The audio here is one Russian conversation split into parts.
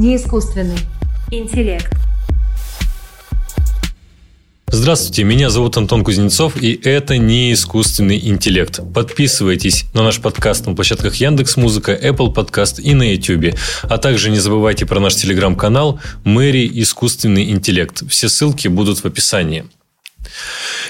Неискусственный интеллект. Здравствуйте, меня зовут Антон Кузнецов, и это не искусственный интеллект. Подписывайтесь на наш подкаст на площадках Яндекс Музыка, Apple Podcast и на YouTube. А также не забывайте про наш телеграм-канал Мэри Искусственный интеллект. Все ссылки будут в описании.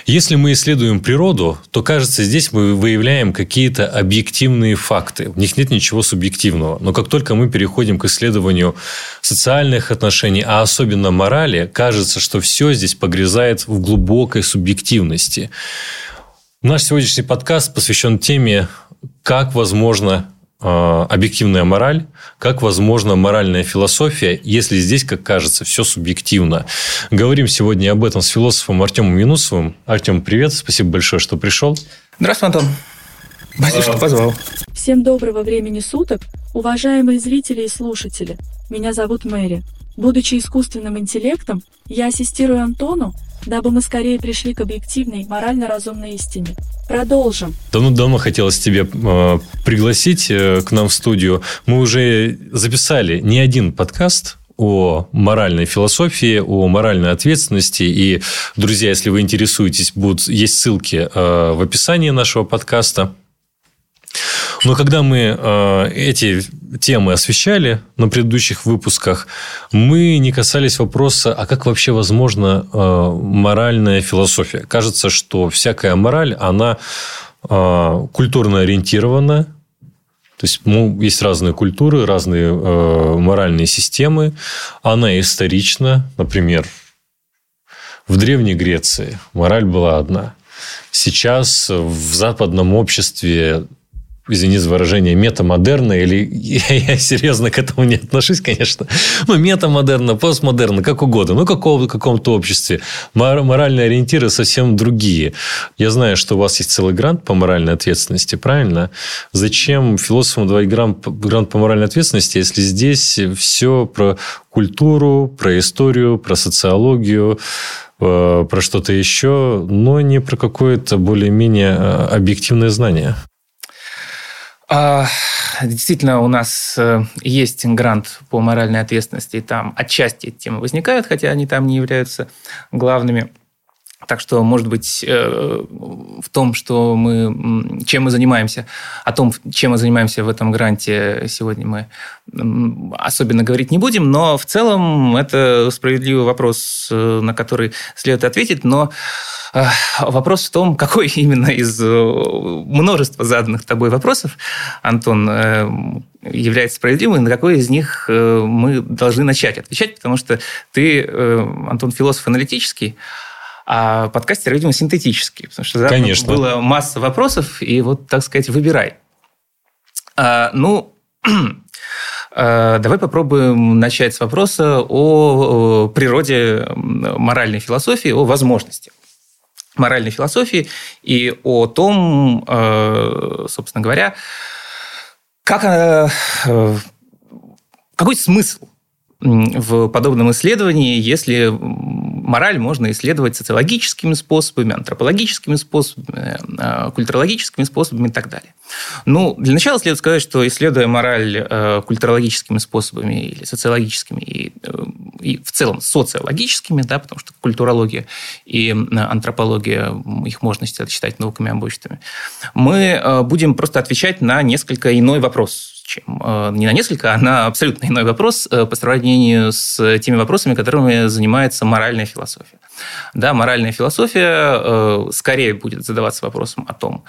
Если мы исследуем природу, то, кажется, здесь мы выявляем какие-то объективные факты. В них нет ничего субъективного. Но как только мы переходим к исследованию социальных отношений, а особенно морали, кажется, что все здесь погрязает в глубокой субъективности. Наш сегодняшний подкаст посвящен теме, как возможно объективная мораль, как возможно моральная философия, если здесь, как кажется, все субъективно. Говорим сегодня об этом с философом Артемом Юнусовым. Артем, привет, спасибо большое, что пришел. Здравствуй, Антон. Спасибо, что позвал. Всем доброго времени суток, уважаемые зрители и слушатели. Меня зовут Мэри. Будучи искусственным интеллектом, я ассистирую Антону дабы мы скорее пришли к объективной, морально-разумной истине. Продолжим. Давно-давно хотелось тебе э, пригласить э, к нам в студию. Мы уже записали не один подкаст о моральной философии, о моральной ответственности. И, друзья, если вы интересуетесь, будут есть ссылки э, в описании нашего подкаста. Но когда мы э, эти темы освещали на предыдущих выпусках, мы не касались вопроса, а как вообще возможна э, моральная философия. Кажется, что всякая мораль, она э, культурно ориентирована, то есть ну, есть разные культуры, разные э, моральные системы. Она исторична. Например, в Древней Греции мораль была одна. Сейчас в западном обществе извини за выражение, метамодерна, или я, я серьезно к этому не отношусь, конечно, но метамодерна, постмодерна, как угодно, ну, какого, каком-то обществе. Моральные ориентиры совсем другие. Я знаю, что у вас есть целый грант по моральной ответственности, правильно? Зачем философам давать грант, грант по моральной ответственности, если здесь все про культуру, про историю, про социологию, э, про что-то еще, но не про какое-то более-менее э, объективное знание. А, действительно, у нас э, есть грант по моральной ответственности, и там отчасти эти темы возникают, хотя они там не являются главными. Так что, может быть, э, в том, что мы, чем мы занимаемся, о том, чем мы занимаемся в этом гранте, сегодня мы особенно говорить не будем, но в целом это справедливый вопрос, э, на который следует ответить, но э, вопрос в том, какой именно из множества заданных тобой вопросов, Антон, является справедливым, и на какой из них мы должны начать отвечать, потому что ты, Антон, философ аналитический, а подкастер, видимо, синтетический, потому что Конечно. было масса вопросов, и вот, так сказать, выбирай. А, ну, а, Давай попробуем начать с вопроса о природе моральной философии, о возможности моральной философии и о том, а, собственно говоря, как, э, какой смысл в подобном исследовании, если мораль можно исследовать социологическими способами, антропологическими способами, э, культурологическими способами и так далее. Ну, для начала следует сказать, что исследуя мораль э, культурологическими способами или социологическими, и, э, и в целом социологическими, да, потому что культурология и антропология, их можно считать науками обычными, мы будем просто отвечать на несколько иной вопрос чем э, не на несколько, а на абсолютно иной вопрос э, по сравнению с теми вопросами, которыми занимается моральная философия. Да, моральная философия э, скорее будет задаваться вопросом о том,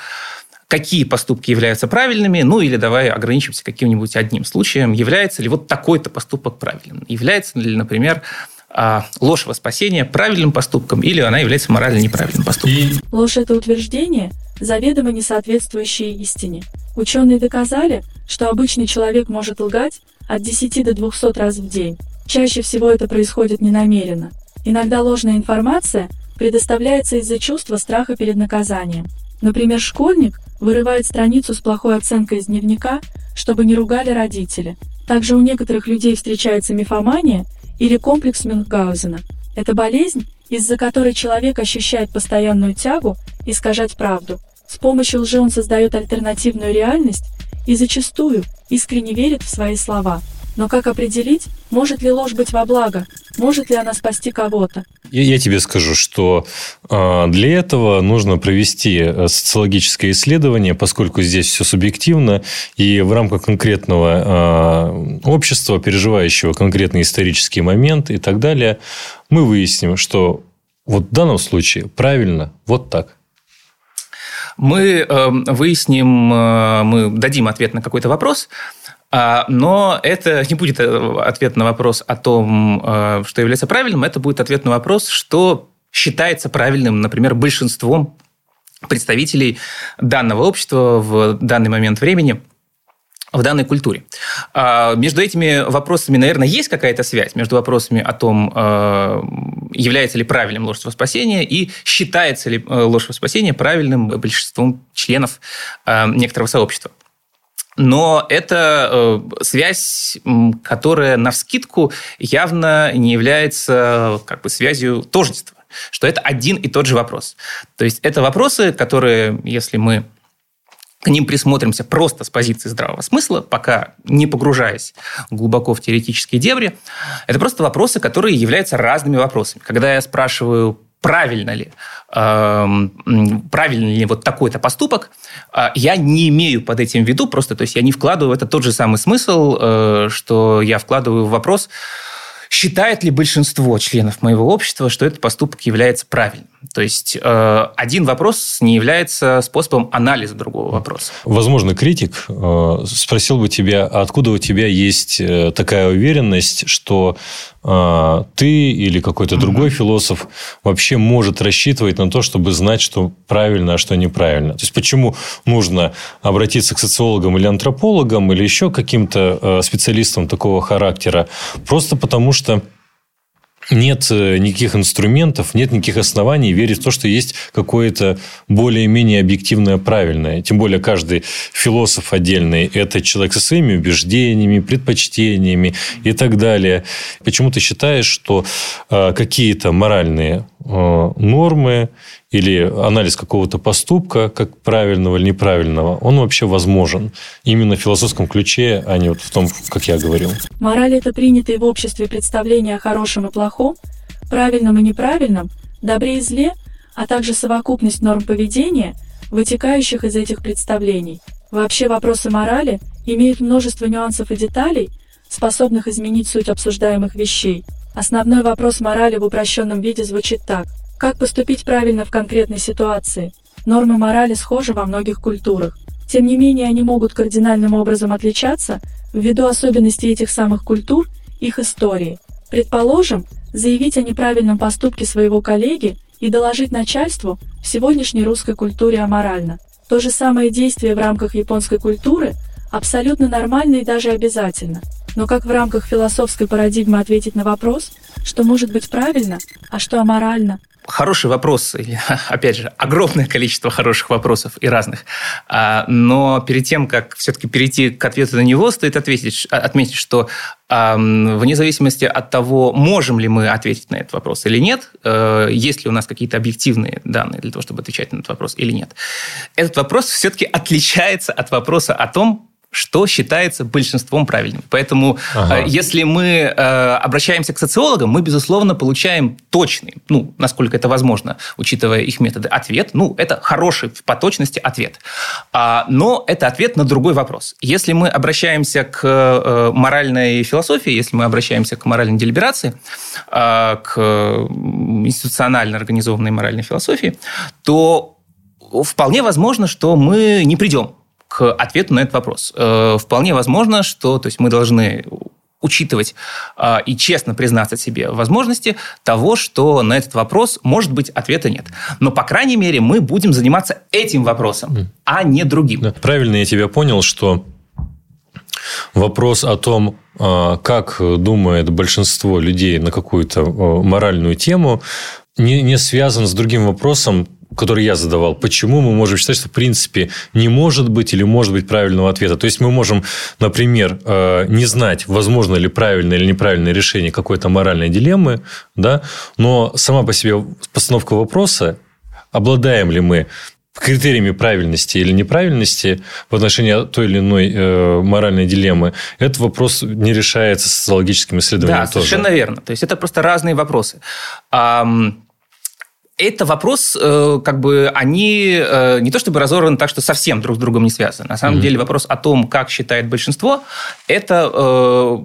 какие поступки являются правильными, ну или давай ограничимся каким-нибудь одним случаем, является ли вот такой-то поступок правильным. Является ли, например, а, ложь во спасение правильным поступком или она является морально неправильным поступком. Ложь – это утверждение, заведомо не соответствующее истине. Ученые доказали, что обычный человек может лгать от 10 до 200 раз в день. Чаще всего это происходит ненамеренно. Иногда ложная информация предоставляется из-за чувства страха перед наказанием. Например, школьник вырывает страницу с плохой оценкой из дневника, чтобы не ругали родители. Также у некоторых людей встречается мифомания или комплекс Мюнхгаузена. Это болезнь, из-за которой человек ощущает постоянную тягу искажать правду. С помощью лжи он создает альтернативную реальность и зачастую искренне верит в свои слова. Но как определить, может ли ложь быть во благо, может ли она спасти кого-то? Я, я тебе скажу, что э, для этого нужно провести э, социологическое исследование, поскольку здесь все субъективно, и в рамках конкретного э, общества, переживающего конкретный исторический момент и так далее, мы выясним, что вот в данном случае правильно вот так. Мы э, выясним, э, мы дадим ответ на какой-то вопрос, а, но это не будет э, ответ на вопрос о том, э, что является правильным, это будет ответ на вопрос, что считается правильным, например, большинством представителей данного общества в данный момент времени в данной культуре. А, между этими вопросами, наверное, есть какая-то связь между вопросами о том, э, является ли правильным ложь во спасение и считается ли ложь во спасение правильным большинством членов некоторого сообщества. Но это э, связь, которая на вскидку явно не является как бы связью тождества, что это один и тот же вопрос. То есть это вопросы, которые, если мы к ним присмотримся просто с позиции здравого смысла, пока не погружаясь глубоко в теоретические дебри, это просто вопросы, которые являются разными вопросами. Когда я спрашиваю правильно ли, э, правильно ли вот такой-то поступок, э, я не имею под этим в виду, просто, то есть я не вкладываю в это тот же самый смысл, э, что я вкладываю в вопрос, считает ли большинство членов моего общества, что этот поступок является правильным. То есть э, один вопрос не является способом анализа другого вопроса. Возможно, критик э, спросил бы тебя, откуда у тебя есть э, такая уверенность, что ты или какой-то другой mm-hmm. философ вообще может рассчитывать на то, чтобы знать, что правильно, а что неправильно. То есть почему нужно обратиться к социологам или антропологам или еще каким-то специалистам такого характера? Просто потому что нет э, никаких инструментов, нет никаких оснований верить в то, что есть какое-то более-менее объективное правильное. Тем более каждый философ отдельный – это человек со своими убеждениями, предпочтениями и так далее. Почему ты считаешь, что э, какие-то моральные нормы или анализ какого-то поступка, как правильного или неправильного, он вообще возможен именно в философском ключе, а не вот в том, как я говорил. Мораль – это принятые в обществе представления о хорошем и плохом, правильном и неправильном, добре и зле, а также совокупность норм поведения, вытекающих из этих представлений. Вообще вопросы морали имеют множество нюансов и деталей, способных изменить суть обсуждаемых вещей. Основной вопрос морали в упрощенном виде звучит так – как поступить правильно в конкретной ситуации? Нормы морали схожи во многих культурах. Тем не менее, они могут кардинальным образом отличаться ввиду особенностей этих самых культур, их истории. Предположим, заявить о неправильном поступке своего коллеги и доложить начальству в сегодняшней русской культуре аморально. То же самое действие в рамках японской культуры абсолютно нормально и даже обязательно. Но как в рамках философской парадигмы ответить на вопрос, что может быть правильно, а что аморально, Хороший вопрос, опять же, огромное количество хороших вопросов и разных. А, но перед тем, как все-таки перейти к ответу на него, стоит ответить, а, отметить, что вне зависимости от того, можем ли мы ответить на этот вопрос или нет, э, есть ли у нас какие-то объективные данные для того, чтобы отвечать на этот вопрос или нет, этот вопрос все-таки отличается от вопроса о том, что считается большинством правильным. Поэтому, ага. Э, если мы э, обращаемся к социологам, мы, безусловно, получаем точный, ну, насколько это возможно, учитывая их методы, ответ. Ну, это хороший по точности ответ. А, но это ответ на другой вопрос. Если мы обращаемся к э, моральной философии, если мы обращаемся к моральной делиберации, к институционально организованной моральной философии, то вполне возможно, что мы не придем к ответу на этот вопрос. Э, вполне возможно, что то есть мы должны учитывать э, и честно признаться себе возможности того, что на этот вопрос, может быть, ответа нет. Но, по крайней мере, мы будем заниматься этим вопросом, а не другим. правильно я тебя понял, что вопрос о том, э, как думает большинство людей на какую-то моральную тему, не, не связан с другим вопросом, который я задавал, почему мы можем считать, что в принципе не может быть или может быть правильного ответа. То есть мы можем, например, э, не знать, возможно ли правильное или неправильное решение какой-то моральной дилеммы, да, но сама по себе постановка вопроса, обладаем ли мы критериями правильности или неправильности в отношении той или иной э, моральной дилеммы, этот вопрос не решается социологическим исследованием да, тоже. совершенно верно. То есть это просто разные вопросы. Um это вопрос, э, как бы они э, не то чтобы разорваны так, что совсем друг с другом не связаны. На самом mm-hmm. деле вопрос о том, как считает большинство, это э,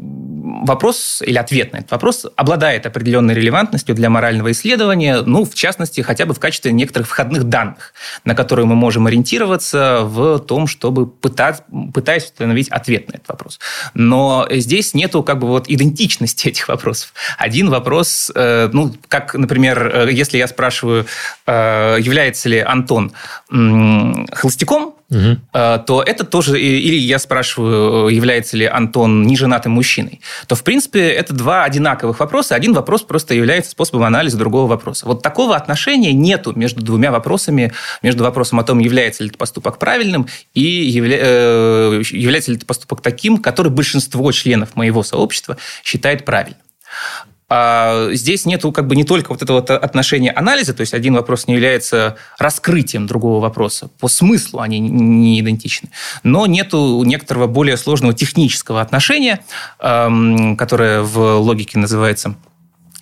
вопрос или ответ на этот вопрос обладает определенной релевантностью для морального исследования, ну, в частности, хотя бы в качестве некоторых входных данных, на которые мы можем ориентироваться в том, чтобы пытать, пытаясь установить ответ на этот вопрос. Но здесь нету как бы вот идентичности этих вопросов. Один вопрос, ну, как, например, если я спрашиваю спрашиваю, э, является ли Антон холостяком, угу. то это тоже... Или я спрашиваю, является ли Антон неженатым мужчиной, то, в принципе, это два одинаковых вопроса. Один вопрос просто является способом анализа другого вопроса. Вот такого отношения нету между двумя вопросами, между вопросом о том, является ли этот поступок правильным и явля... Э, является ли этот поступок таким, который большинство членов моего сообщества считает правильным. А здесь нету как бы не только вот этого отношения анализа, то есть один вопрос не является раскрытием другого вопроса. По смыслу они не идентичны. Но нету некоторого более сложного технического отношения, которое в логике называется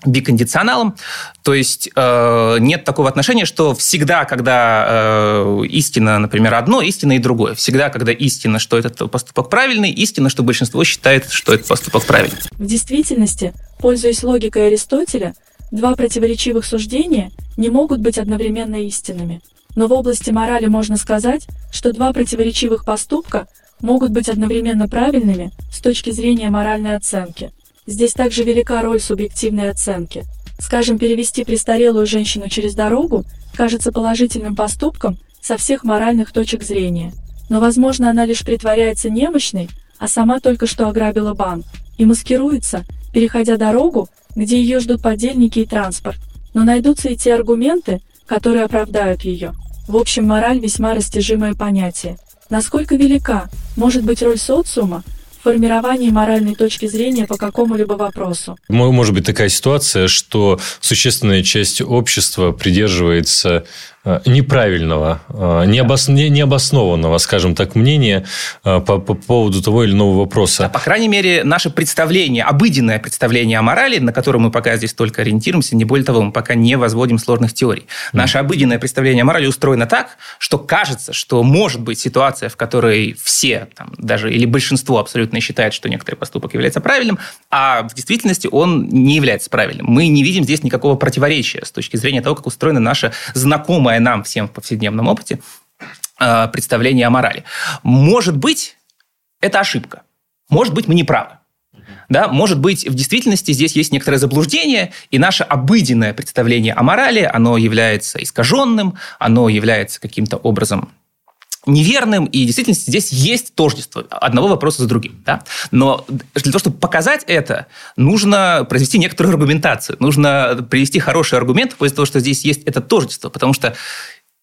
бикондиционалом. То есть э, нет такого отношения, что всегда, когда э, истина, например, одно, истина и другое. Всегда, когда истина, что этот поступок правильный, истина, что большинство считает, что этот поступок правильный. В действительности, пользуясь логикой Аристотеля, два противоречивых суждения не могут быть одновременно истинными. Но в области морали можно сказать, что два противоречивых поступка могут быть одновременно правильными с точки зрения моральной оценки – Здесь также велика роль субъективной оценки. Скажем, перевести престарелую женщину через дорогу кажется положительным поступком со всех моральных точек зрения. Но, возможно, она лишь притворяется немощной, а сама только что ограбила банк, и маскируется, переходя дорогу, где ее ждут подельники и транспорт. Но найдутся и те аргументы, которые оправдают ее. В общем, мораль весьма растяжимое понятие. Насколько велика может быть роль социума формировании моральной точки зрения по какому-либо вопросу. Может быть такая ситуация, что существенная часть общества придерживается неправильного, э, необос... необоснованного, скажем так, мнения э, по, по поводу того или иного вопроса. Да, по крайней мере, наше представление, обыденное представление о морали, на котором мы пока здесь только ориентируемся, не более того, мы пока не возводим сложных теорий. Mm. Наше обыденное представление о морали устроено так, что кажется, что может быть ситуация, в которой все, там, даже или большинство абсолютно считает, что некоторый поступок является правильным, а в действительности он не является правильным. Мы не видим здесь никакого противоречия с точки зрения того, как устроена наша знакомая знакомое нам всем в повседневном опыте э, представление о морали. Может быть, это ошибка. Может быть, мы не правы. Да, может быть, в действительности здесь есть некоторое заблуждение, и наше обыденное представление о морали, оно является искаженным, оно является каким-то образом неверным, и действительно здесь есть тождество одного вопроса за другим. Да? Но для того, чтобы показать это, нужно произвести некоторую аргументацию, нужно привести хороший аргумент после того, что здесь есть это тождество, потому что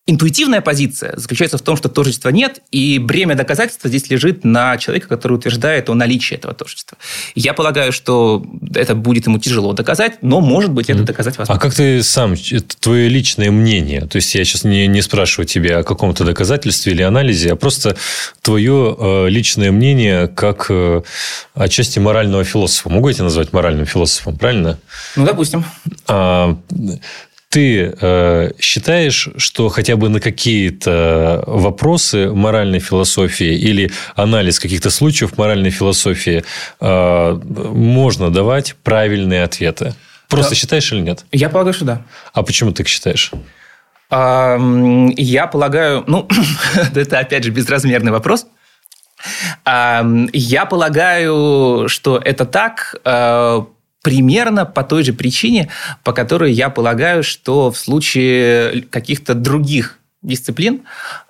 Интуитивная позиция заключается в том, что тождества нет, и бремя доказательства здесь лежит на человека, который утверждает о наличии этого тождества. Я полагаю, что это будет ему тяжело доказать, но, может быть, это доказать возможно. А как ты сам, это твое личное мнение? То есть, я сейчас не, не спрашиваю тебя о каком-то доказательстве или анализе, а просто твое э, личное мнение как э, отчасти морального философа. Могу я тебя назвать моральным философом, правильно? Ну, допустим. А, ты э, считаешь, что хотя бы на какие-то вопросы моральной философии или анализ каких-то случаев моральной философии э, можно давать правильные ответы? Просто да. считаешь или нет? Я полагаю, что да. А почему ты так считаешь? Я полагаю, ну, это опять же безразмерный вопрос. Я полагаю, что это так э, примерно по той же причине, по которой я полагаю, что в случае каких-то других дисциплин,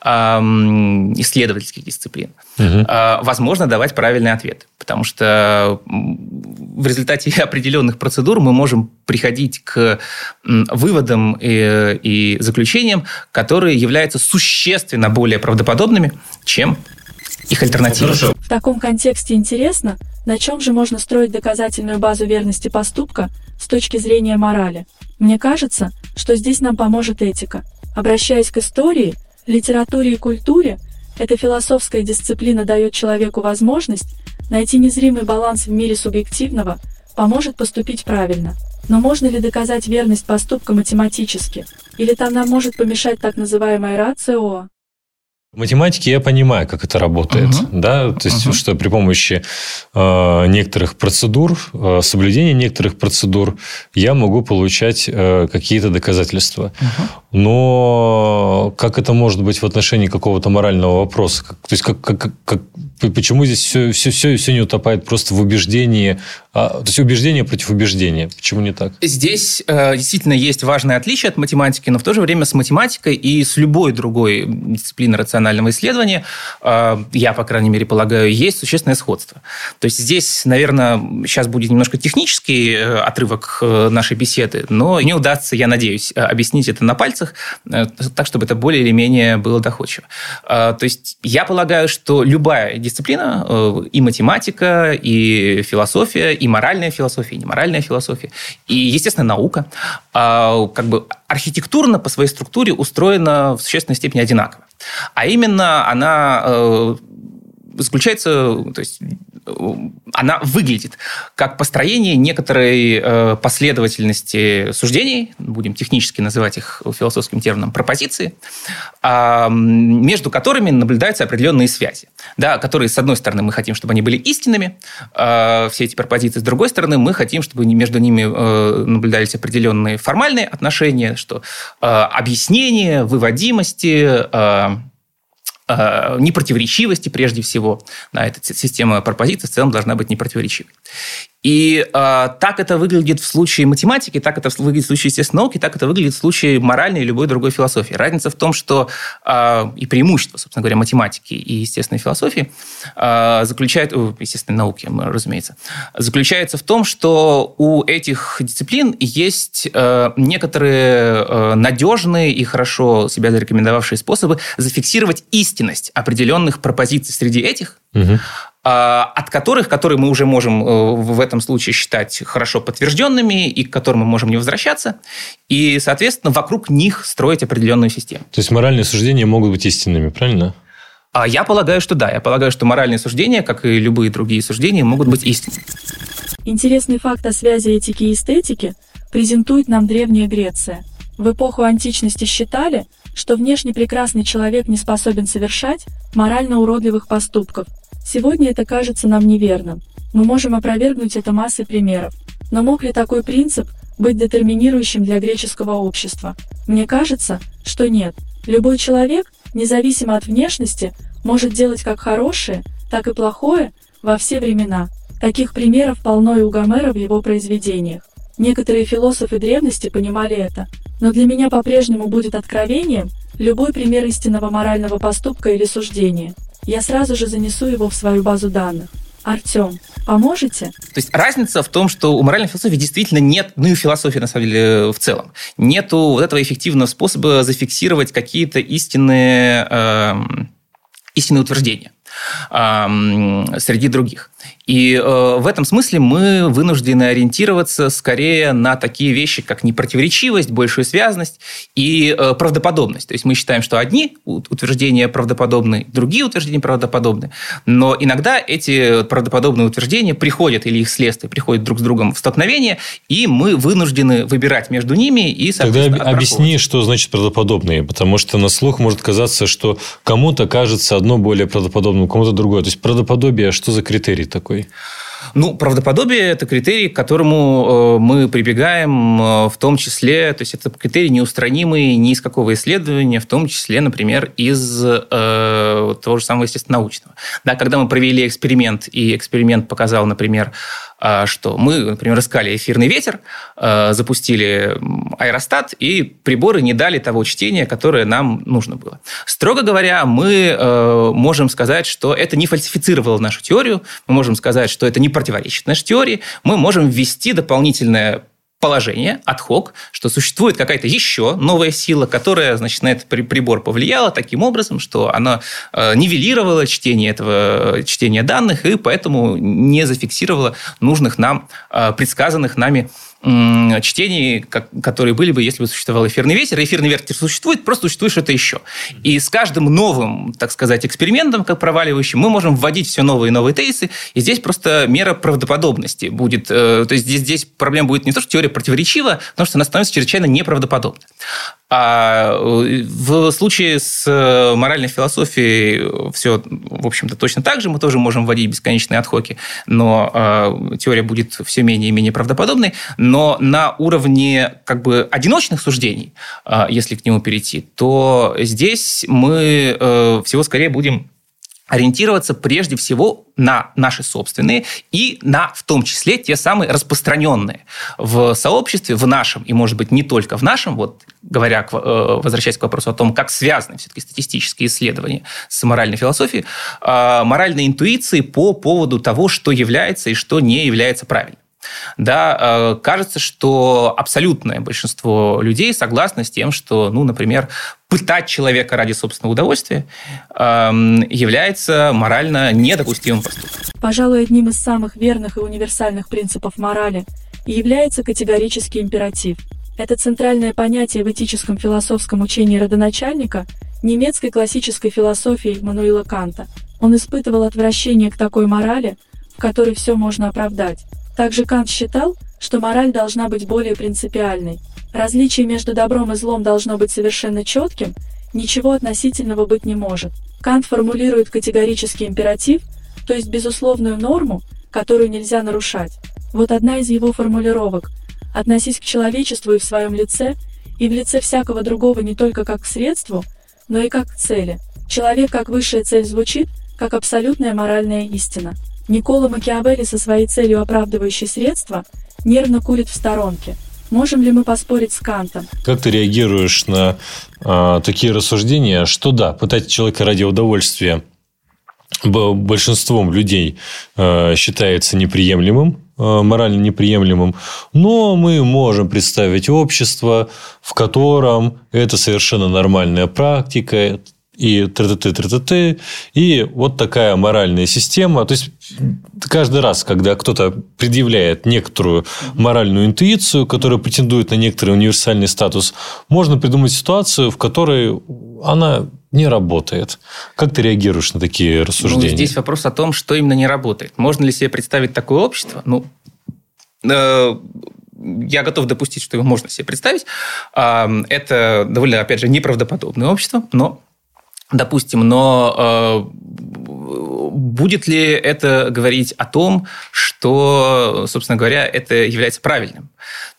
исследовательских дисциплин, угу. возможно давать правильный ответ. Потому что в результате определенных процедур мы можем приходить к выводам и, и заключениям, которые являются существенно более правдоподобными, чем их альтернативы. В таком контексте интересно, на чем же можно строить доказательную базу верности поступка с точки зрения морали? Мне кажется, что здесь нам поможет этика. Обращаясь к истории, Литературе и культуре эта философская дисциплина дает человеку возможность найти незримый баланс в мире субъективного, поможет поступить правильно. Но можно ли доказать верность поступка математически? Или там нам может помешать так называемая рацио? В математике я понимаю, как это работает, uh-huh. да, то есть uh-huh. что при помощи э, некоторых процедур, э, соблюдения некоторых процедур, я могу получать э, какие-то доказательства. Uh-huh. Но как это может быть в отношении какого-то морального вопроса? То есть как, как, как, почему здесь все, все, все, все не утопает просто в убеждении, а, то есть убеждение против убеждения? Почему не так? Здесь э, действительно есть важное отличие от математики, но в то же время с математикой и с любой другой дисциплиной рационального исследования, а, я, по крайней мере, полагаю, есть существенное сходство. То есть здесь, наверное, сейчас будет немножко технический э, отрывок э, нашей беседы, но не удастся, я надеюсь, э, объяснить это на пальцах, так, чтобы это более или менее было доходчиво. А, то есть я полагаю, что любая дисциплина, и математика, и философия, и моральная философия, и неморальная философия, и, естественно, наука, а, как бы архитектурно по своей структуре устроена в существенной степени одинаково. А именно она э, заключается, то есть она выглядит как построение некоторой э, последовательности суждений, будем технически называть их философским термином пропозиции, э, между которыми наблюдаются определенные связи, да, которые, с одной стороны, мы хотим, чтобы они были истинными, э, все эти пропозиции, с другой стороны, мы хотим, чтобы между ними э, наблюдались определенные формальные отношения, что э, объяснение, выводимости, э, непротиворечивости прежде всего. Да, эта система пропозиций в целом должна быть непротиворечивой. И э, так это выглядит в случае математики, так это выглядит в случае естественной науки, так это выглядит в случае моральной и любой другой философии. Разница в том, что э, и преимущество, собственно говоря, математики и естественной философии э, заключает, э, естественной науки, разумеется, заключается в том, что у этих дисциплин есть э, некоторые э, надежные и хорошо себя зарекомендовавшие способы зафиксировать истинность определенных пропозиций среди этих, угу. От которых, которые мы уже можем э, в этом случае считать хорошо подтвержденными и к которым мы можем не возвращаться, и, соответственно, вокруг них строить определенную систему. То есть моральные суждения могут быть истинными, правильно? А я полагаю, что да. Я полагаю, что моральные суждения, как и любые другие суждения, могут быть истинными. Интересный факт о связи этики и эстетики презентует нам Древняя Греция. В эпоху античности считали, что внешне прекрасный человек не способен совершать морально уродливых поступков. Сегодня это кажется нам неверным. Мы можем опровергнуть это массой примеров. Но мог ли такой принцип быть детерминирующим для греческого общества? Мне кажется, что нет. Любой человек, независимо от внешности, может делать как хорошее, так и плохое во все времена. Таких примеров полно и у Гомера в его произведениях. Некоторые философы древности понимали это, но для меня по-прежнему будет откровением любой пример истинного морального поступка или суждения. Я сразу же занесу его в свою базу данных. Артем, поможете? То есть разница в том, что у моральной философии действительно нет, ну и философии на самом деле в целом, нету вот этого эффективного способа зафиксировать какие-то истинные, э, истинные утверждения э, среди других. И э, в этом смысле мы вынуждены ориентироваться скорее на такие вещи, как непротиворечивость, большую связность и э, правдоподобность. То есть мы считаем, что одни утверждения правдоподобны, другие утверждения правдоподобны, но иногда эти правдоподобные утверждения приходят, или их следствие приходят друг с другом в столкновение, и мы вынуждены выбирать между ними и, соответственно, Тогда объясни, что значит правдоподобные, потому что на слух может казаться, что кому-то кажется одно более правдоподобным, кому-то другое. То есть правдоподобие, что за критерий такой? Такой? Ну, правдоподобие – это критерий, к которому э, мы прибегаем э, в том числе, то есть это критерий неустранимый ни из какого исследования, в том числе, например, из э, того же самого естественно-научного. Да, когда мы провели эксперимент, и эксперимент показал, например, что мы, например, искали эфирный ветер, а, запустили аэростат, и приборы не дали того чтения, которое нам нужно было. Строго говоря, мы а, можем сказать, что это не фальсифицировало нашу теорию, мы можем сказать, что это не противоречит нашей теории, мы можем ввести дополнительное положение, отхок, что существует какая-то еще новая сила, которая, значит, на этот прибор повлияла таким образом, что она э, нивелировала чтение этого э, чтения данных и поэтому не зафиксировала нужных нам, э, предсказанных нами чтений, которые были бы, если бы существовал эфирный ветер. Эфирный ветер существует, просто существует что-то еще. И с каждым новым, так сказать, экспериментом, как проваливающим, мы можем вводить все новые и новые тезисы, и здесь просто мера правдоподобности будет. Э, то есть здесь, здесь проблема будет не то, что теория противоречива, потому что она становится чрезвычайно неправдоподобной. А в случае с э, моральной философией все, в общем-то, точно так же. Мы тоже можем вводить бесконечные отходы, но э, теория будет все менее и менее правдоподобной. Но на уровне как бы одиночных суждений, э, если к нему перейти, то здесь мы э, всего скорее будем ориентироваться прежде всего на наши собственные и на, в том числе, те самые распространенные. В сообществе, в нашем, и, может быть, не только в нашем, вот говоря, э, возвращаясь к вопросу о том, как связаны все-таки статистические исследования с моральной философией, э, моральной интуиции по поводу того, что является и что не является правильным да, э, кажется, что абсолютное большинство людей согласны с тем, что, ну, например, пытать человека ради собственного удовольствия эм, является морально недопустимым поступком. Пожалуй, одним из самых верных и универсальных принципов морали является категорический императив. Это центральное понятие в этическом философском учении родоначальника немецкой классической философии Мануила Канта. Он испытывал отвращение к такой морали, в которой все можно оправдать. Также Кант считал, что мораль должна быть более принципиальной. Различие между добром и злом должно быть совершенно четким, ничего относительного быть не может. Кант формулирует категорический императив, то есть безусловную норму, которую нельзя нарушать. Вот одна из его формулировок. Относись к человечеству и в своем лице, и в лице всякого другого не только как к средству, но и как к цели. Человек как высшая цель звучит, как абсолютная моральная истина. Никола Макиавелли со своей целью оправдывающей средства нервно курит в сторонке. Можем ли мы поспорить с Кантом? Как ты реагируешь на э, такие рассуждения, что да, пытать человека ради удовольствия большинством людей э, считается неприемлемым, э, морально неприемлемым, но мы можем представить общество, в котором это совершенно нормальная практика, и т-т-т, т-т-т, и вот такая моральная система. То есть, каждый раз, когда кто-то предъявляет некоторую моральную интуицию, которая претендует на некоторый универсальный статус, можно придумать ситуацию, в которой она не работает. Как ты реагируешь на такие ну, рассуждения? Ну, здесь вопрос о том, что именно не работает. Можно ли себе представить такое общество? Ну, э, я готов допустить, что его можно себе представить. Это довольно, опять же, неправдоподобное общество, но допустим, но э, будет ли это говорить о том, что, собственно говоря, это является правильным?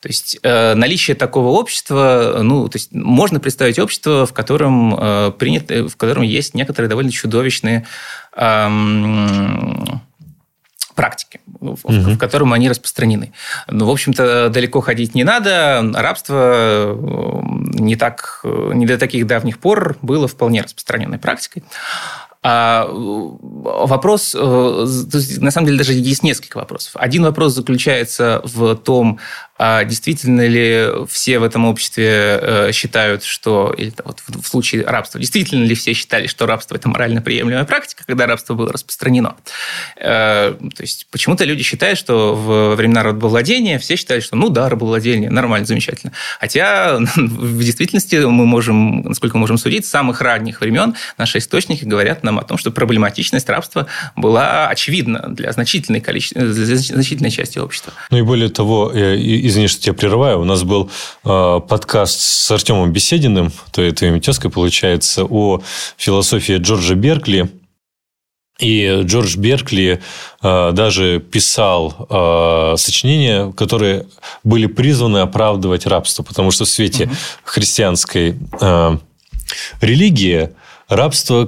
То есть э, наличие такого общества, ну, то есть можно представить общество, в котором э, принято, в котором есть некоторые довольно чудовищные э, практики, в, угу. в котором они распространены. Ну, в общем-то, далеко ходить не надо. Рабство э, не, так, э, не до таких давних пор было вполне распространенной практикой. А вопрос, э, на самом деле даже есть несколько вопросов. Один вопрос заключается в том, а действительно ли все в этом обществе э, считают, что, или вот в случае рабства, действительно ли все считали, что рабство – это морально приемлемая практика, когда рабство было распространено? Э, то есть почему-то люди считают, что в времена рабовладения все считали, что ну да, рабовладение, нормально, замечательно. Хотя в действительности мы можем, насколько можем судить, с самых ранних времен наши источники говорят нам о том, что проблематичность рабства была очевидна для значительной, количества, для значительной части общества. Ну и более того, извини, что тебя прерываю, у нас был э, подкаст с Артемом Бесединым, то это твоей тезкой получается, о философии Джорджа Беркли. И Джордж Беркли э, даже писал э, сочинения, которые были призваны оправдывать рабство, потому что в свете угу. христианской э, религии рабство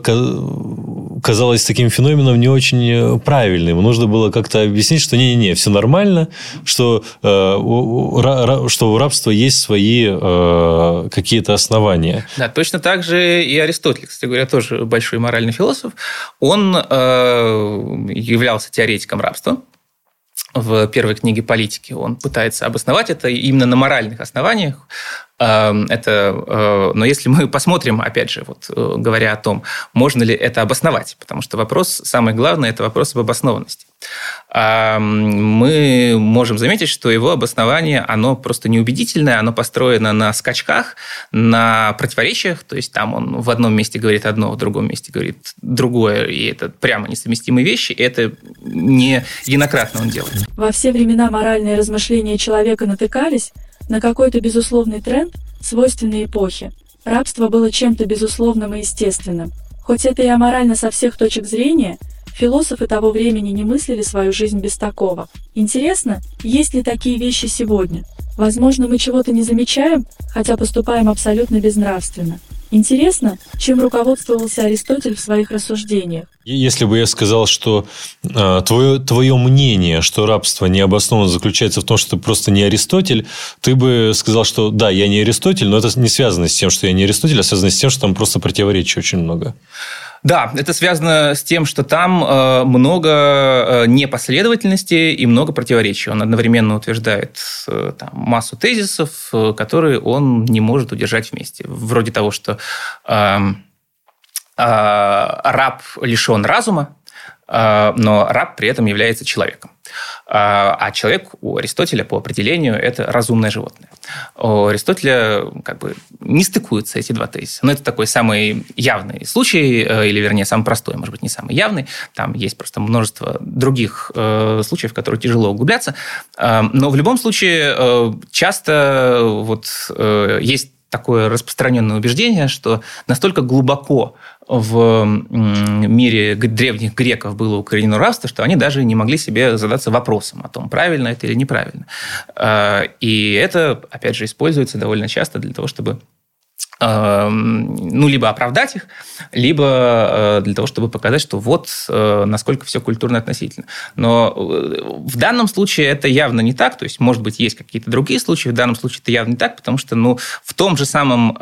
казалось таким феноменом не очень э, правильным. Нужно было как-то объяснить, что не-не-не, все нормально, что, э, что у рабства есть свои э, какие-то основания. Да, точно так же и Аристотель, кстати говоря, тоже большой моральный философ. Он э, являлся теоретиком рабства в первой книге политики. Он пытается обосновать это именно на моральных основаниях. Эм, это, э, но если мы посмотрим, опять же, вот говоря о том, можно ли это обосновать, потому что вопрос, самое главное, это вопрос об обоснованности. Мы можем заметить, что его обоснование, оно просто неубедительное, оно построено на скачках, на противоречиях, то есть там он в одном месте говорит одно, в другом месте говорит другое, и это прямо несовместимые вещи, и это не единократно он делает. Во все времена моральные размышления человека натыкались на какой-то безусловный тренд, свойственный эпохе. Рабство было чем-то безусловным и естественным. Хоть это и аморально со всех точек зрения, философы того времени не мыслили свою жизнь без такого. Интересно, есть ли такие вещи сегодня? Возможно, мы чего-то не замечаем, хотя поступаем абсолютно безнравственно. Интересно, чем руководствовался Аристотель в своих рассуждениях. Если бы я сказал, что э, твое, твое мнение, что рабство необоснованно заключается в том, что ты просто не Аристотель, ты бы сказал, что да, я не Аристотель, но это не связано с тем, что я не Аристотель, а связано с тем, что там просто противоречий очень много. Да, это связано с тем, что там э, много э, непоследовательности и много противоречий. Он одновременно утверждает э, там, массу тезисов, которые он не может удержать вместе. Вроде того, что эм, раб лишен разума, но раб при этом является человеком. А, а человек у Аристотеля по определению это разумное животное. У Аристотеля как бы не стыкуются эти два тезиса. Но это такой самый явный случай, э, или вернее самый простой, может быть, не самый явный. Там есть просто множество других э, случаев, в которые тяжело углубляться. Э, но в любом случае часто вот есть такое распространенное убеждение, что настолько глубоко в мире древних греков было укоренено рабство, что они даже не могли себе задаться вопросом о том, правильно это или неправильно. А, и это, опять же, используется довольно часто для того, чтобы ну, либо оправдать их, либо а, для того, чтобы показать, что вот насколько все культурно относительно. Но э, в данном случае это явно не так, то есть, может быть, есть какие-то другие случаи, в данном случае это явно не так, потому что, ну, в том же самом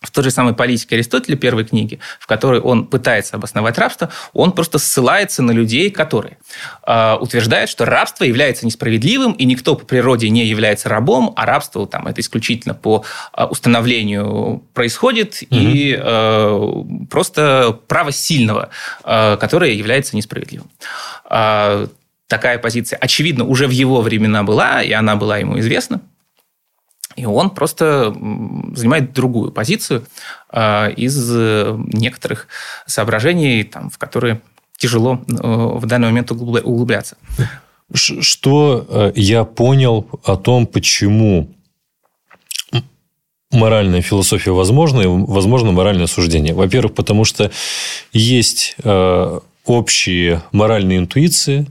в той же самой политике Аристотеля первой книги, в которой он пытается обосновать рабство, он просто ссылается на людей, которые э, утверждают, что рабство является несправедливым, и никто по природе не является рабом, а рабство там, это исключительно по э, установлению происходит, угу. и э, просто право сильного, э, которое является несправедливым. Э, такая позиция, очевидно, уже в его времена была, и она была ему известна. И он просто занимает другую позицию э, из некоторых соображений, там, в которые тяжело э, в данный момент углубляться. Что э, я понял о том, почему моральная философия возможна и возможно моральное суждение? Во-первых, потому что есть общие моральные интуиции,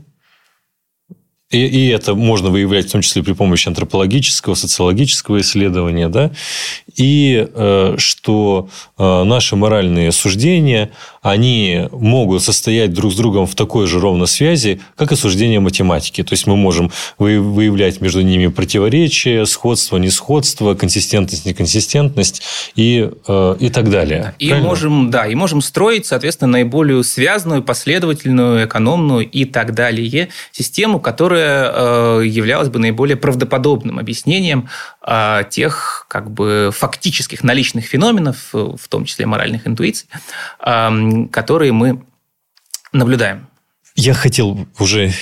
и, и это можно выявлять в том числе при помощи антропологического, социологического исследования, да, и э, что э, наши моральные суждения, они могут состоять друг с другом в такой же ровно связи, как и суждения математики. То есть мы можем выявлять между ними противоречия, сходство, несходство, консистентность, неконсистентность и, э, и так далее. И можем, да, и можем строить, соответственно, наиболее связанную, последовательную, экономную и так далее систему, которая э, являлась бы наиболее правдоподобным объяснением э, тех как бы фактических наличных феноменов, в том числе моральных интуиций, которые мы наблюдаем. Я хотел уже,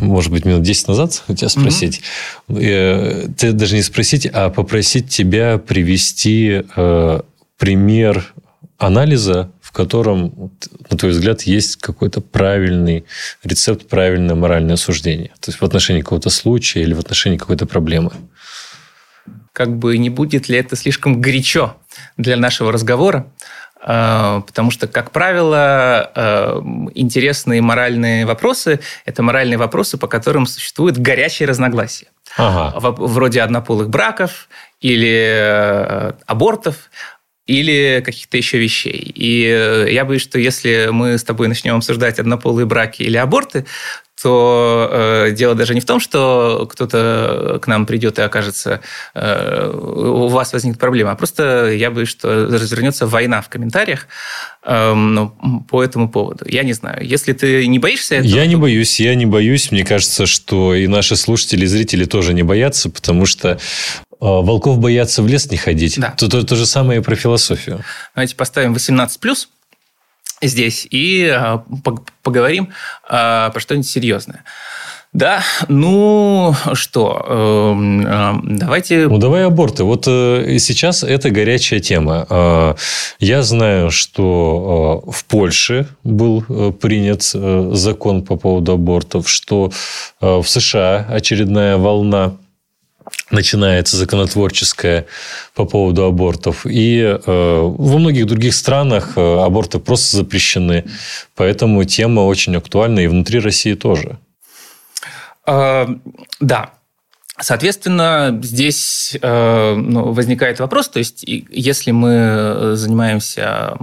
может быть, минут 10 назад у тебя спросить. Mm-hmm. Ты даже не спросить, а попросить тебя привести э, пример анализа, котором, на твой взгляд, есть какой-то правильный рецепт, правильное моральное суждение. То есть в отношении какого-то случая или в отношении какой-то проблемы. Как бы не будет ли это слишком горячо для нашего разговора? Э, потому что, как правило, э, интересные моральные вопросы – это моральные вопросы, по которым существуют горячие разногласия. Ага. Вроде однополых браков или э, абортов, или каких-то еще вещей. И я боюсь, что если мы с тобой начнем обсуждать однополые браки или аборты, то э, дело даже не в том, что кто-то к нам придет и окажется, э, у вас возникнет проблема, а просто я боюсь, что развернется война в комментариях э, по этому поводу. Я не знаю. Если ты не боишься этого... Я не боюсь, я не боюсь. Мне кажется, что и наши слушатели, и зрители тоже не боятся, потому что э, волков боятся в лес не ходить. Да. То, то, то же самое и про философию. Давайте поставим 18+. Здесь и поговорим про что-нибудь серьезное. Да, ну что, эм, давайте... Ну, давай аборты. Вот э, сейчас это горячая тема. Э, я знаю, что э, в Польше был принят закон по поводу абортов, что в США очередная волна начинается законотворческая по поводу абортов. И э, во многих других странах э, аборты просто запрещены. Поэтому тема очень актуальна и внутри России тоже. Э, да, Соответственно, здесь э, ну, возникает вопрос, то есть если мы занимаемся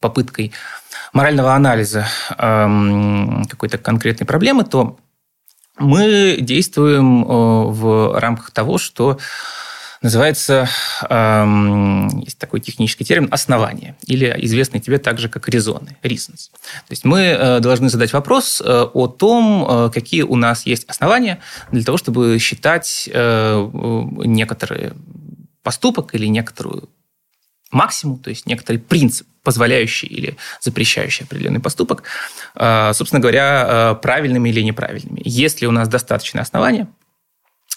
попыткой морального анализа эм, какой-то конкретной проблемы, то мы действуем э, в рамках того, что называется, эм, есть такой технический термин, основание, или известный тебе также как резоны, reasons. То есть мы э, должны задать вопрос э, о том, какие у нас есть основания для того, чтобы считать некоторый поступок или некоторую максимум, то есть некоторый принцип, позволяющий или запрещающий определенный поступок, э, собственно говоря, э, правильными или неправильными. Есть ли у нас достаточное основание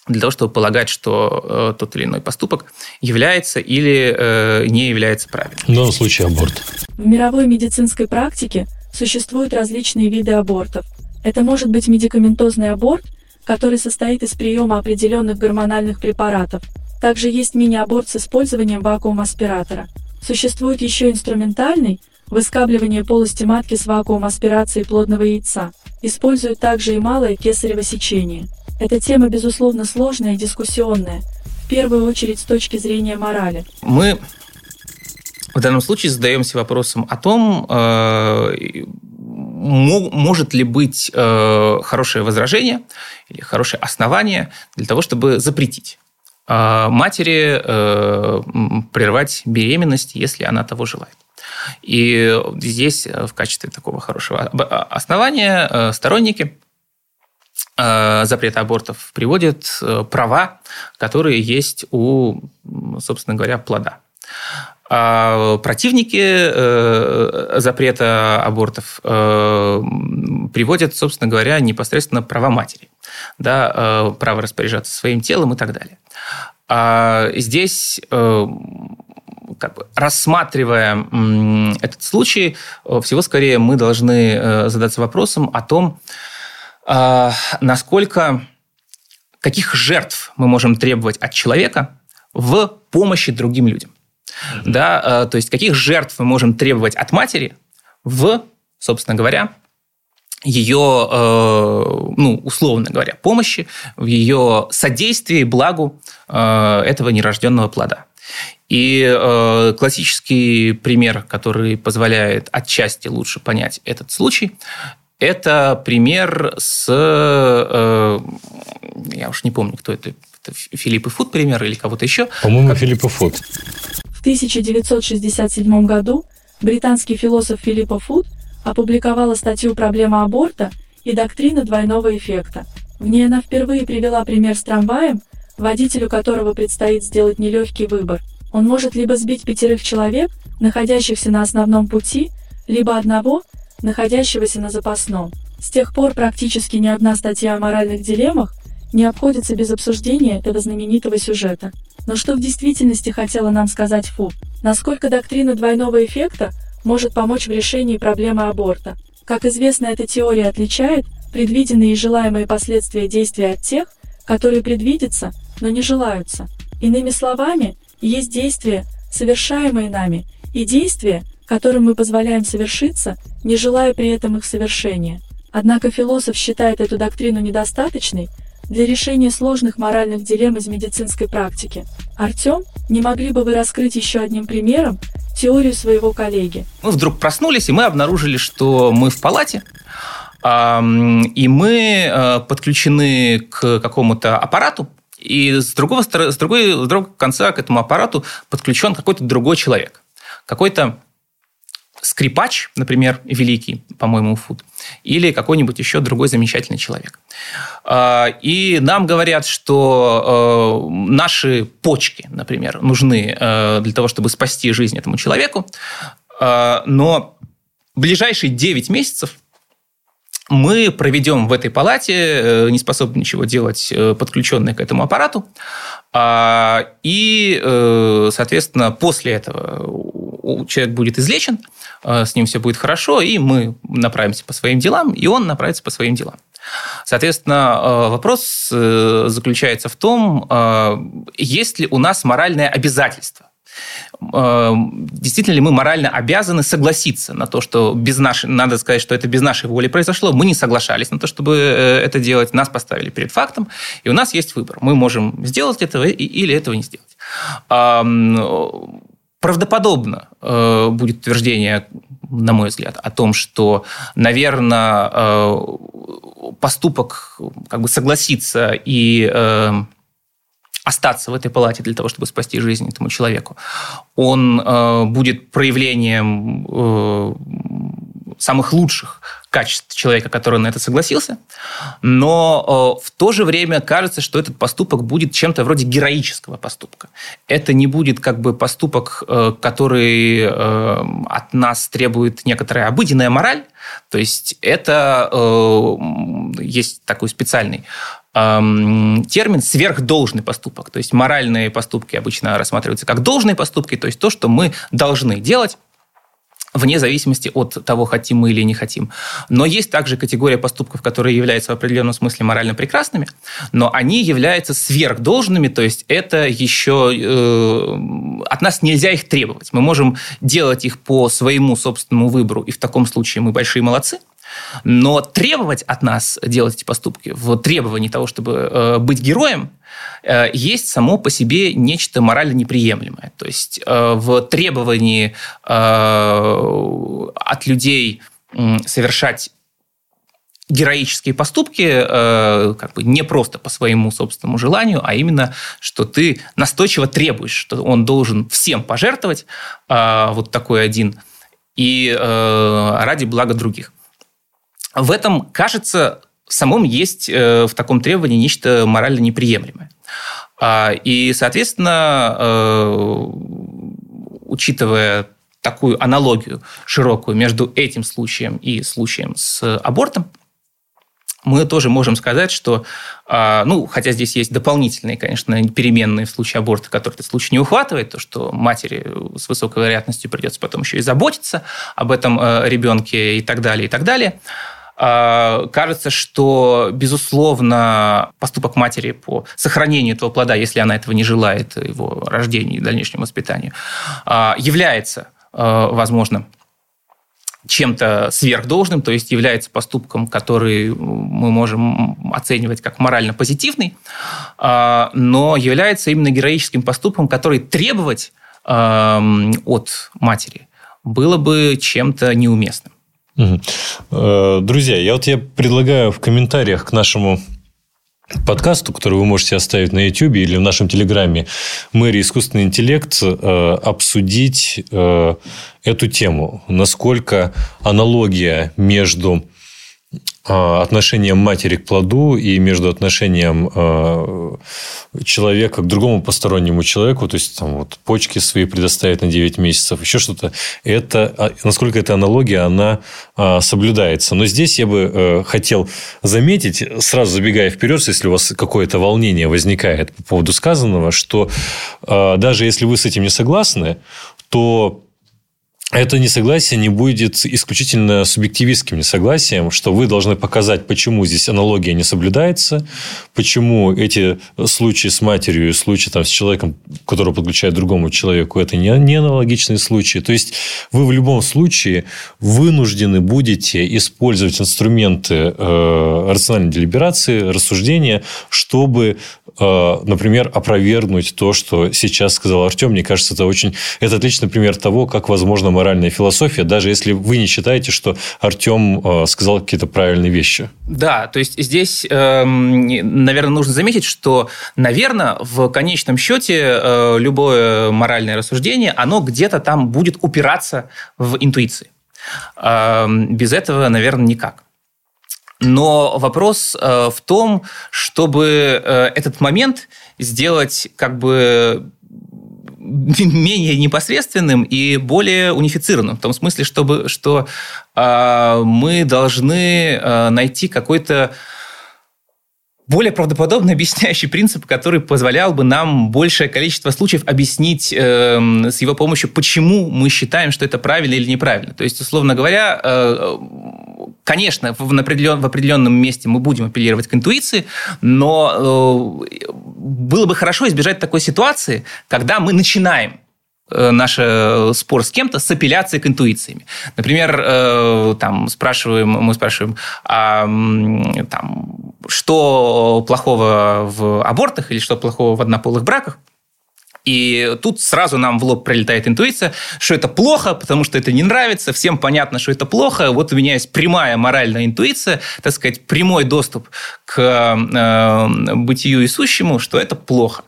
для того, чтобы полагать, что э, тот или иной поступок является или э, не является правильным. В данном случае аборт. В мировой медицинской практике существуют различные виды абортов. Это может быть медикаментозный аборт, который состоит из приема определенных гормональных препаратов. Также есть мини-аборт с использованием вакуум-аспиратора. Существует еще инструментальный, выскабливание полости матки с вакуум-аспирацией плодного яйца. Используют также и малое кесарево сечение. Эта тема, безусловно, сложная и дискуссионная, в первую очередь с точки зрения морали. Мы в данном случае задаемся вопросом о том, э, может ли быть э, хорошее возражение или хорошее основание для того, чтобы запретить матери прервать беременность, если она того желает. И здесь в качестве такого хорошего основания сторонники Э, запрета абортов приводит э, права, которые есть у, собственно говоря, плода. А противники э, запрета абортов приводят, собственно говоря, непосредственно права матери, да, право распоряжаться своим телом и так далее. А здесь как бы, рассматривая этот случай, всего скорее мы должны задаться вопросом о том, а, насколько, каких жертв мы можем требовать от человека в помощи другим людям. Mm-hmm. Да, то есть каких жертв мы можем требовать от матери в, собственно говоря, ее, э, ну, условно говоря, помощи, в ее содействии благу э, этого нерожденного плода. И э, классический пример, который позволяет отчасти лучше понять этот случай, это пример с... Э, я уж не помню, кто это. это Филипп и Фуд пример или кого-то еще. По-моему, как... Филипп и Фуд. В 1967 году британский философ Филиппа Фуд опубликовала статью «Проблема аборта и доктрина двойного эффекта». В ней она впервые привела пример с трамваем, водителю которого предстоит сделать нелегкий выбор. Он может либо сбить пятерых человек, находящихся на основном пути, либо одного, находящегося на запасном. С тех пор практически ни одна статья о моральных дилеммах не обходится без обсуждения этого знаменитого сюжета. Но что в действительности хотела нам сказать Фу? Насколько доктрина двойного эффекта может помочь в решении проблемы аборта? Как известно, эта теория отличает предвиденные и желаемые последствия действия от тех, которые предвидятся, но не желаются. Иными словами, есть действия, совершаемые нами, и действия, которым мы позволяем совершиться, не желая при этом их совершения. Однако философ считает эту доктрину недостаточной для решения сложных моральных дилемм из медицинской практики. Артем, не могли бы вы раскрыть еще одним примером теорию своего коллеги? Мы вдруг проснулись, и мы обнаружили, что мы в палате, и мы э, подключены к какому-то аппарату, и с другого, с, другой, с другого конца к этому аппарату подключен какой-то другой человек. Какой-то скрипач, например, великий, по-моему, Фуд, или какой-нибудь еще другой замечательный человек. А, и нам говорят, что э, наши почки, например, нужны э, для того, чтобы спасти жизнь этому человеку, а, но ближайшие 9 месяцев мы проведем в этой палате, э, не способны ничего делать, подключенные к этому аппарату. А, и, соответственно, после этого человек будет излечен, с ним все будет хорошо, и мы направимся по своим делам, и он направится по своим делам. Соответственно, вопрос заключается в том, есть ли у нас моральное обязательство Э, действительно ли мы морально обязаны согласиться на то, что без нашей, надо сказать, что это без нашей воли произошло, мы не соглашались на то, чтобы э, это делать, нас поставили перед фактом, и у нас есть выбор. Мы можем сделать этого или этого не сделать. Правдоподобно э, будет утверждение, на мой взгляд, о том, что, наверное, поступок как бы согласиться и остаться в этой палате для того, чтобы спасти жизнь этому человеку, он э, будет проявлением э, самых лучших качеств человека, который на это согласился, но э, в то же время кажется, что этот поступок будет чем-то вроде героического поступка. Это не будет как бы поступок, э, который э, от нас требует некоторая обыденная мораль, то есть это есть такой специальный термин сверхдолжный поступок. То есть моральные поступки обычно рассматриваются как должные поступки, то есть то, что мы должны делать вне зависимости от того, хотим мы или не хотим. Но есть также категория поступков, которые являются в определенном смысле морально прекрасными, но они являются сверхдолжными, то есть это еще э, от нас нельзя их требовать. Мы можем делать их по своему собственному выбору, и в таком случае мы большие молодцы. Но требовать от нас делать эти поступки, в требовании того, чтобы э, быть героем, э, есть само по себе нечто морально неприемлемое. То есть э, в требовании от людей совершать героические поступки как бы не просто по своему собственному желанию, а именно, что ты настойчиво требуешь, что он должен всем пожертвовать, вот такой один, и ради блага других. В этом, кажется, самом есть э, в таком требовании нечто морально неприемлемое. А, и, соответственно, э, учитывая такую аналогию широкую между этим случаем и случаем с абортом, мы тоже можем сказать, что, а, ну, хотя здесь есть дополнительные, конечно, переменные в случае аборта, которые этот случай не ухватывает, то, что матери с высокой вероятностью придется потом еще и заботиться об этом э, ребенке и так далее, и так далее – кажется, что, безусловно, поступок матери по сохранению этого плода, если она этого не желает, его рождению и дальнейшему воспитанию, а, является, а, возможно, чем-то сверхдолжным, то есть является поступком, который мы можем оценивать как морально позитивный, но является именно героическим поступком, который требовать от матери было бы чем-то неуместным. Угу. Друзья, я вот я предлагаю в комментариях к нашему подкасту, который вы можете оставить на YouTube или в нашем Телеграме «Мэри. Искусственный интеллект», э, обсудить э, эту тему. Насколько аналогия между отношением матери к плоду и между отношением а, человека к другому постороннему человеку, то есть там вот почки свои предоставить на 9 месяцев, еще что-то, это, а, насколько эта аналогия, она соблюдается. Но здесь я бы э, хотел заметить, сразу забегая вперед, если у вас какое-то волнение возникает по поводу сказанного, что даже если вы с этим не согласны, то это несогласие не будет исключительно субъективистским несогласием, что вы должны показать, почему здесь аналогия не соблюдается, почему эти случаи с матерью и случаи там, с человеком, которого подключает другому человеку, это не, не аналогичные случаи. То есть, вы в любом случае вынуждены будете использовать инструменты э, рациональной делиберации, рассуждения, чтобы, например, опровергнуть то, что сейчас сказал Артем. Мне кажется, это очень... Это отличный пример того, как возможно моральная философия, даже если вы не считаете, что Артем э, сказал какие-то правильные вещи. Да, то есть здесь, эм, наверное, нужно заметить, что, наверное, в конечном счете э, любое моральное рассуждение, оно где-то там будет упираться в интуиции. Эм, без этого, наверное, никак. Но вопрос э, в том, чтобы этот момент сделать как бы менее непосредственным и более унифицированным. В том смысле, чтобы, что э, мы должны э, найти какой-то более правдоподобно объясняющий принцип, который позволял бы нам большее количество случаев объяснить э, с его помощью, почему мы считаем, что это правильно или неправильно. То есть, условно говоря, э, конечно, в, в определенном месте мы будем апеллировать к интуиции, но э, было бы хорошо избежать такой ситуации, когда мы начинаем Э, наш э, спор с кем-то с апелляцией к интуициями. Например, э, там спрашиваем, мы спрашиваем, а, там, что плохого в абортах или что плохого в однополых браках? И тут сразу нам в лоб прилетает интуиция, что это плохо, потому что это не нравится, всем понятно, что это плохо. Вот у меня есть прямая моральная интуиция, так сказать, прямой доступ к э, бытию и что это плохо.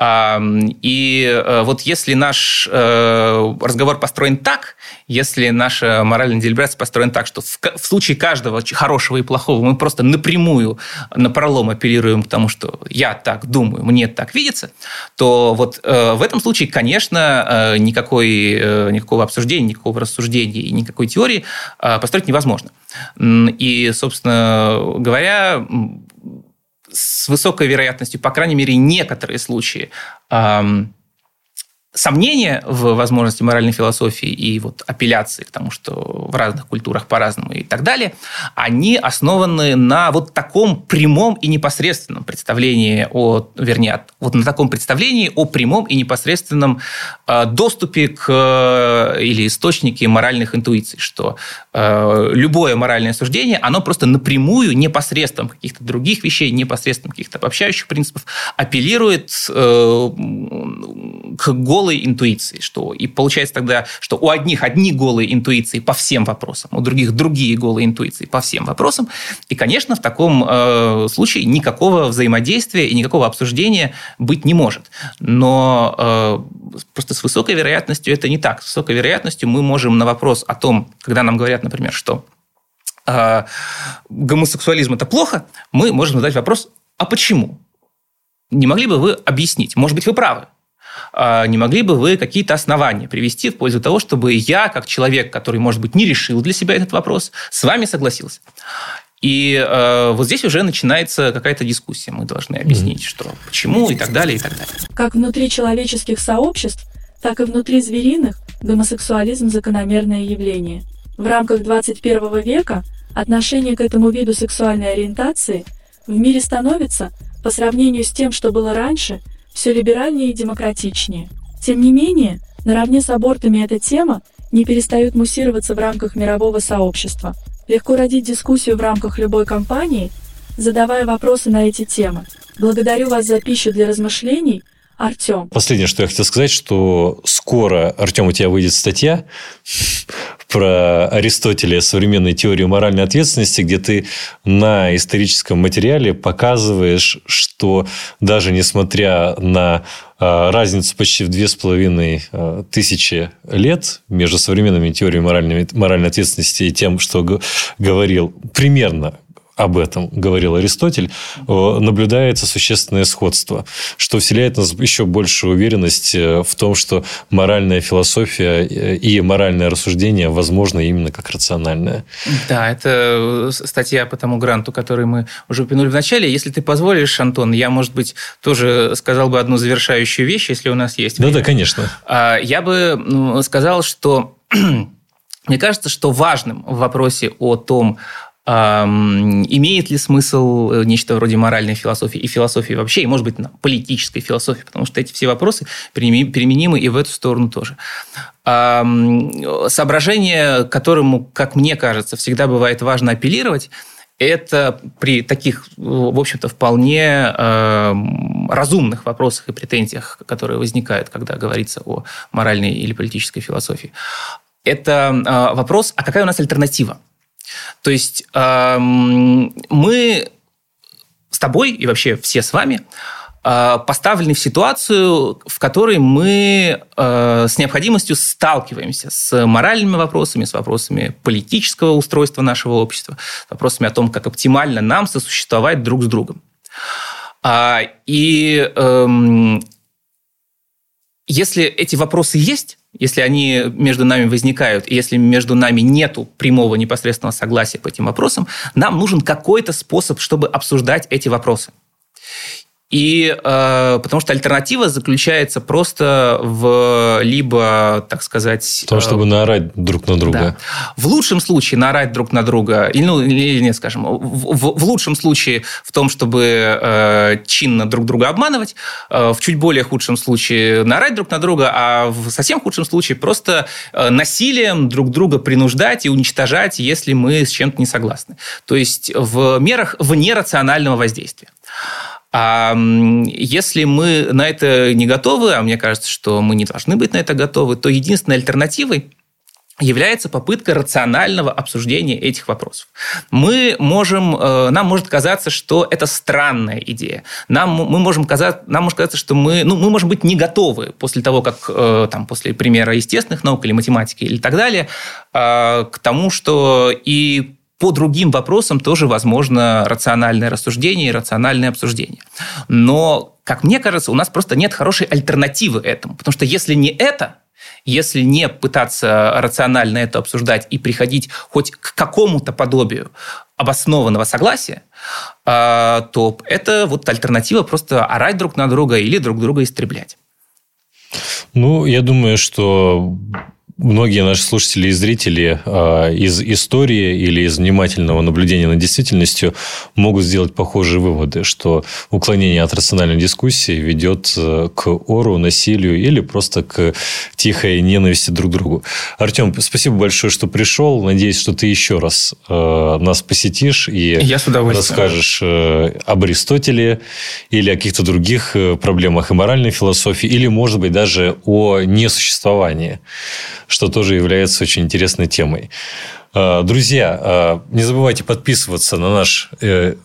И э, вот если наш э, разговор построен так, если наша моральная делиберация построена так, что в случае каждого хорошего и плохого мы просто напрямую, напролом апеллируем к тому, что я так думаю, мне так видится, то вот э, в этом случае, конечно, никакой, никакого обсуждения, никакого рассуждения и никакой теории построить невозможно. И, собственно говоря, с высокой вероятностью, по крайней мере, некоторые случаи сомнения в возможности моральной философии и вот апелляции к тому, что в разных культурах по-разному и так далее, они основаны на вот таком прямом и непосредственном представлении о, вернее, вот на таком представлении о прямом и непосредственном э, доступе к э, или источнике моральных интуиций, что э, любое моральное суждение, оно просто напрямую, непосредством каких-то других вещей, непосредством каких-то обобщающих принципов апеллирует к голому голой интуиции, что и получается тогда, что у одних одни голые интуиции по всем вопросам, у других другие голые интуиции по всем вопросам, и, конечно, в таком э, случае никакого взаимодействия и никакого обсуждения быть не может. Но э, просто с высокой вероятностью это не так. С высокой вероятностью мы можем на вопрос о том, когда нам говорят, например, что э, гомосексуализм это плохо, мы можем задать вопрос, а почему? Не могли бы вы объяснить? Может быть, вы правы. А, не могли бы вы какие-то основания привести в пользу того, чтобы я, как человек, который, может быть, не решил для себя этот вопрос, с вами согласился? И э, вот здесь уже начинается какая-то дискуссия. Мы должны объяснить, mm-hmm. что почему и так далее, и так далее. Как внутри человеческих сообществ, так и внутри звериных гомосексуализм – закономерное явление. В рамках 21 века отношение к этому виду сексуальной ориентации в мире становится, по сравнению с тем, что было раньше – все либеральнее и демократичнее. Тем не менее, наравне с абортами эта тема не перестает муссироваться в рамках мирового сообщества. Легко родить дискуссию в рамках любой кампании, задавая вопросы на эти темы. Благодарю вас за пищу для размышлений – Артем. Последнее, что я хотел сказать, что скоро, Артем, у тебя выйдет статья про Аристотеля современной теории моральной ответственности, где ты на историческом материале показываешь, что даже несмотря на а, разницу почти в две с половиной а, тысячи лет между современными теориями моральной, моральной ответственности и тем, что говорил примерно об этом говорил Аристотель, э, наблюдается существенное сходство, что вселяет нас еще большую уверенность э, в том, что моральная философия э, и моральное рассуждение возможно именно как рациональное. Да, это статья по тому гранту, который мы уже упомянули в начале. Если ты позволишь, Антон, я, может быть, тоже сказал бы одну завершающую вещь, если у нас есть. Да-да, конечно. А, я бы ну, сказал, что мне кажется, что важным в вопросе о том, имеет ли смысл э, нечто вроде моральной философии и философии вообще, и, может быть, политической философии, потому что эти все вопросы применимы и в эту сторону тоже. Соображение, которому, как мне кажется, всегда бывает важно апеллировать, это при таких, в общем-то, вполне разумных вопросах и претензиях, которые возникают, когда говорится о моральной или политической философии. Это а, вопрос, а какая у нас альтернатива? То есть мы с тобой и вообще все с вами э, поставлены в ситуацию, в которой мы э, с необходимостью сталкиваемся с моральными вопросами, с вопросами политического устройства нашего общества, с вопросами о том, как оптимально нам сосуществовать друг с другом. А, и если эти вопросы есть, если они между нами возникают, если между нами нету прямого непосредственного согласия по этим вопросам, нам нужен какой-то способ, чтобы обсуждать эти вопросы. И э, потому что альтернатива заключается просто в либо, так сказать... В том, чтобы э, наорать друг на друга. Да. В лучшем случае наорать друг на друга, или, ну, или нет, скажем, в, в, в лучшем случае в том, чтобы э, чинно друг друга обманывать, э, в чуть более худшем случае наорать друг на друга, а в совсем худшем случае просто э, насилием друг друга принуждать и уничтожать, если мы с чем-то не согласны. То есть в мерах вне рационального воздействия. А если мы на это не готовы, а мне кажется, что мы не должны быть на это готовы, то единственной альтернативой является попытка рационального обсуждения этих вопросов. Мы можем, э, нам может казаться, что это странная идея. Нам, мы можем казаться, нам может казаться, что мы, ну, мы можем быть не готовы после того, как э, там, после примера естественных наук или математики или так далее, э, к тому, что и по другим вопросам тоже возможно рациональное рассуждение и рациональное обсуждение. Но, как мне кажется, у нас просто нет хорошей альтернативы этому. Потому что если не это, если не пытаться рационально это обсуждать и приходить хоть к какому-то подобию обоснованного согласия, а, то это вот альтернатива просто орать друг на друга или друг друга истреблять. Ну, я думаю, что Многие наши слушатели и зрители э, из истории или из внимательного наблюдения над действительностью могут сделать похожие выводы, что уклонение от рациональной дискуссии ведет э, к ору, насилию или просто к тихой ненависти друг к другу. Артем, спасибо большое, что пришел. Надеюсь, что ты еще раз э, нас посетишь и Я с расскажешь э, об Аристотеле или о каких-то других проблемах и моральной философии, или, может быть, даже о несуществовании что тоже является очень интересной темой. А, друзья, а, не забывайте подписываться на наш э,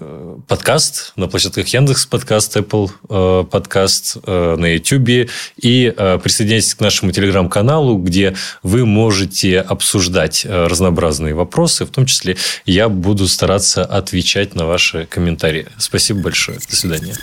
подкаст на площадках Яндекс подкаст, Apple э, подкаст, э, на YouTube и присоединяйтесь к нашему телеграм-каналу, где вы можете обсуждать разнообразные вопросы, в том числе я буду стараться отвечать на ваши комментарии. Спасибо большое. До свидания.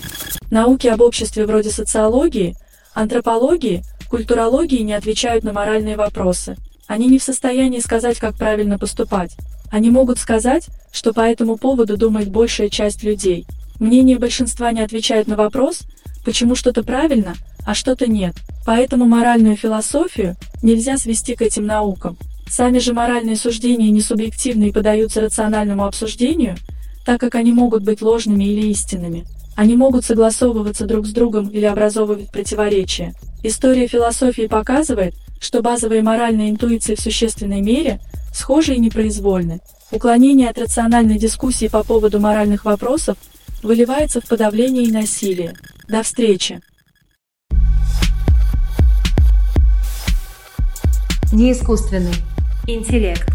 Науки об обществе вроде социологии, антропологии – Культурологии не отвечают на моральные вопросы. Они не в состоянии сказать, как правильно поступать. Они могут сказать, что по этому поводу думает большая часть людей. Мнение большинства не отвечает на вопрос, почему что-то правильно, а что-то нет. Поэтому моральную философию нельзя свести к этим наукам. Сами же моральные суждения не субъективны и подаются рациональному обсуждению, так как они могут быть ложными или истинными. Они могут согласовываться друг с другом или образовывать противоречия. История философии показывает, что базовые моральные интуиции в существенной мере схожи и непроизвольны. Уклонение от рациональной дискуссии по поводу моральных вопросов выливается в подавление и насилие. До встречи! Неискусственный интеллект.